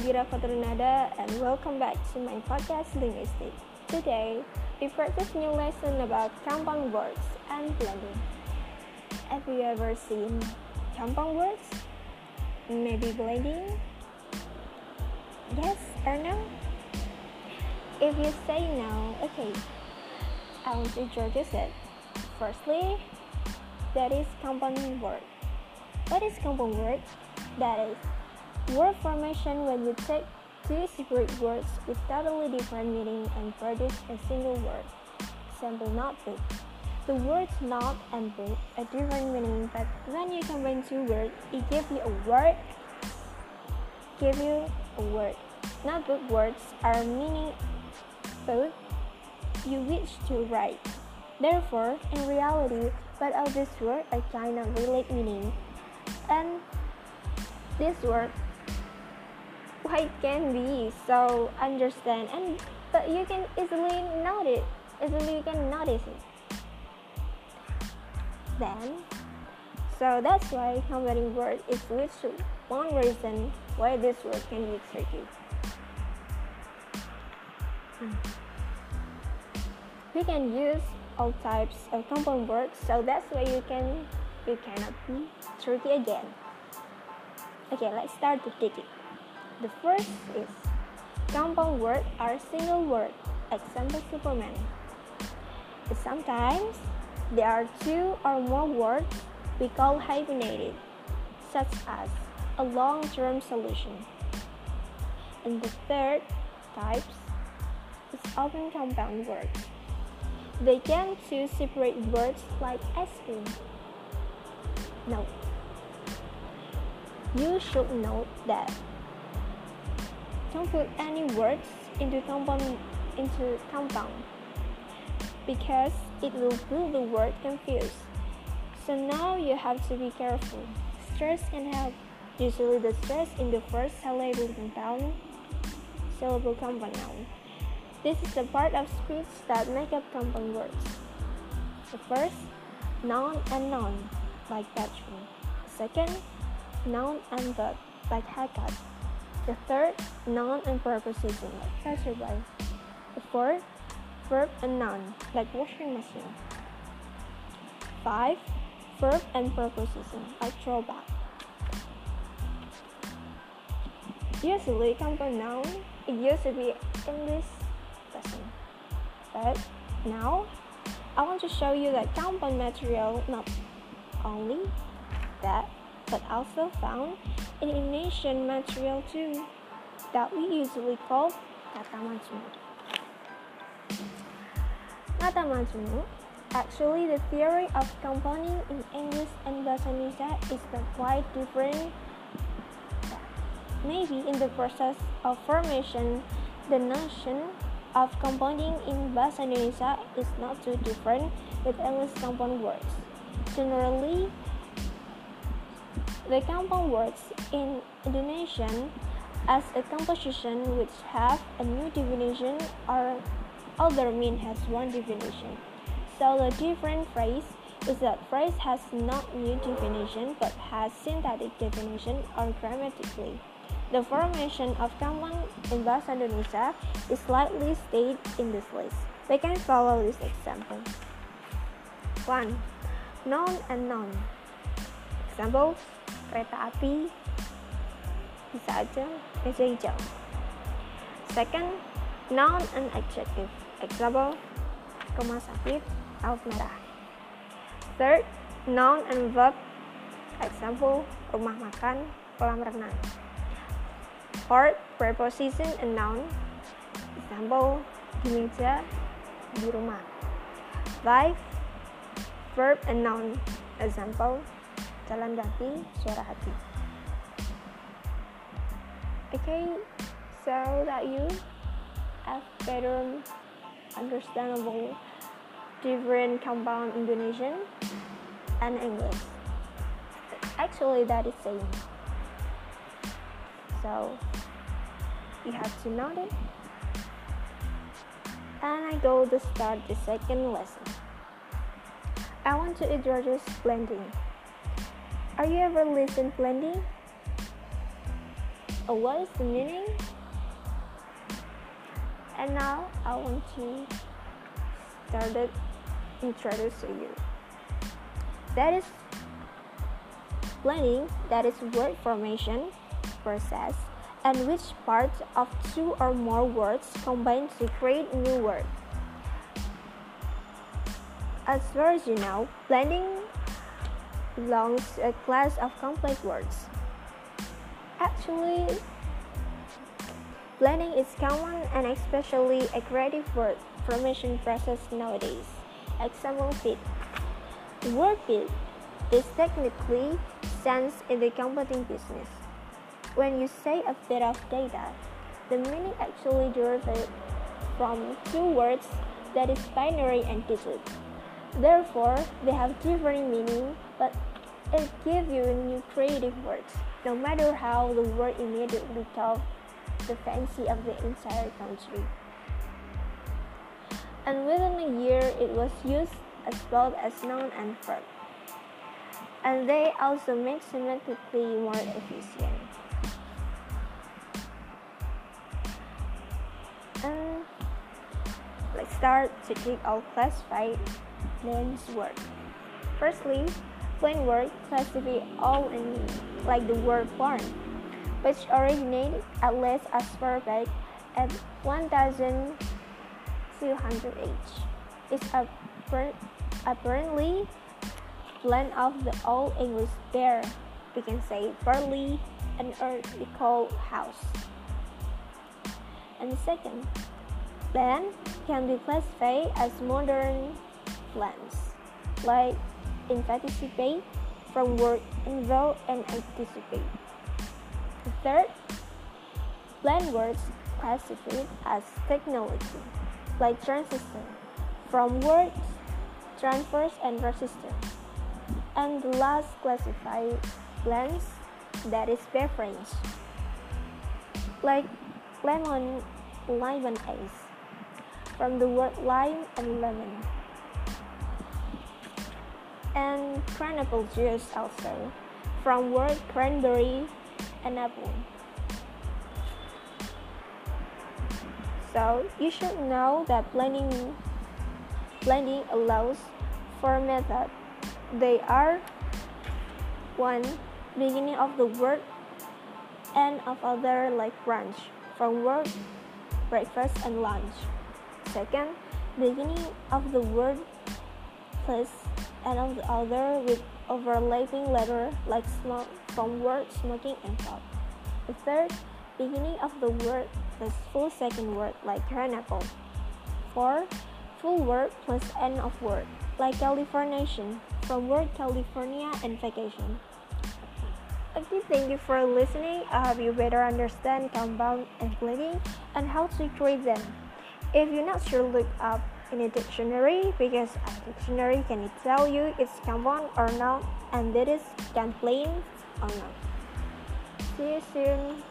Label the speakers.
Speaker 1: Nadira Fatranada and welcome back to my podcast Linguistic. Today, we practice new lesson about compound words and blending. Have you ever seen compound words? Maybe blending? Yes or no? If you say no, okay, I want to introduce it. Firstly, that is compound word. What is compound word? That is word formation when you take two separate words with totally different meaning and produce a single word. Example notebook. The words not and book a different meaning, but when you combine two words, it gives you a word. Give you a word. Notebook words are meaning both you wish to write. Therefore, in reality, both of these words are kind of related meaning, and this word can be so understand. And but you can easily notice easily you can notice it. Then so that's why combining word is which one reason why this word can be tricky. Hmm. We can use all types of compound words so that's why you can you cannot be tricky again. Okay let's start to take it the first is compound words are single word example superman sometimes there are two or more words we call hyphenated such as a long-term solution and the third types is often compound words they can two separate words like ice cream. No. You should note that don't put any words into compound into compound because it will build the word confused. So now you have to be careful. Stress can help. Usually the stress in the first syllable compound syllable compound noun. This is the part of speech that make up compound words. The first, noun and noun, like bedroom. Second, noun and verb, like haircut. The third, noun and preposition, like passerby. The fourth, verb and noun, like washing machine. Five, verb and preposition, like throwback. Usually, compound noun, it used to be in this lesson. But now, I want to show you that compound material not only that, but also found in Indonesian material too, that we usually call kata majemuk. Kata majemuk, actually the theory of compounding in English and Bahasa Indonesia is quite different. Maybe in the process of formation, the notion of compounding in Bahasa Indonesia is not too different with English compound words. Generally, the compound words in Indonesian as a composition which have a new definition or other mean has one definition. So the different phrase is that phrase has not new definition but has synthetic definition or grammatically. The formation of common in Bahasa Indonesia is slightly stated in this list. We can follow this example. 1. Noun and noun. Example, kereta api, bisa aja meja hijau. Second, noun and adjective. Example, rumah sakit, laut merah. Third, noun and verb. Example, rumah makan, kolam renang. Fourth, preposition and noun. Example, di meja, di rumah. Five, verb and noun. Example, jalan kaki, suara hati. Okay, so that you have better understandable different compound Indonesian and English. Actually, that is same. So you have to know it. And I go to start the second lesson. I want to introduce blending. Are you ever listen blending? what is the meaning? And now I want to start it introduce you. That is blending, that is word formation process, and which parts of two or more words combine to create new word. As far as you know, blending belongs to a class of complex words. Actually, blending is common and especially a creative word formation process nowadays. Example bit. Word bit is technically sense in the computing business. When you say a bit of data, the meaning actually derives from two words that is binary and digit. Therefore, they have different meaning, but it gives you new creative words, no matter how the word immediately tells the fancy of the entire country. And within a year, it was used as both as noun and verb. And they also make semantically more efficient. And let's start to take our classified names word. Firstly, plain word classify all in like the word barn, which originated at least as far back at 1200 H. It's a apparently blend of the Old English bear, we can say barley, and earth we call house. And second, plan can be classified as modern plans, like anticipate from word involve and anticipate. The third, plan words classified as technology, like transistor, from words transfers and resistance. And the last classified blends that is beverage, like lemon, lemon ice, from the word lime and lemon and pineapple juice also, from word cranberry and apple. So you should know that blending blending allows for method. They are one beginning of the word and of other like brunch from word breakfast and lunch. Second, beginning of the word plus and of the other with overlapping letter like smoke from word smoking and pop. The third, beginning of the word plus full second word like pineapple. Four, full word plus end of word like Californiation from word California and vacation. Okay, thank you for listening. I hope you better understand compound and blending and how to create them. If you're not sure, look up in a dictionary because a dictionary can tell you it's compound or not and that is can or not. See you soon.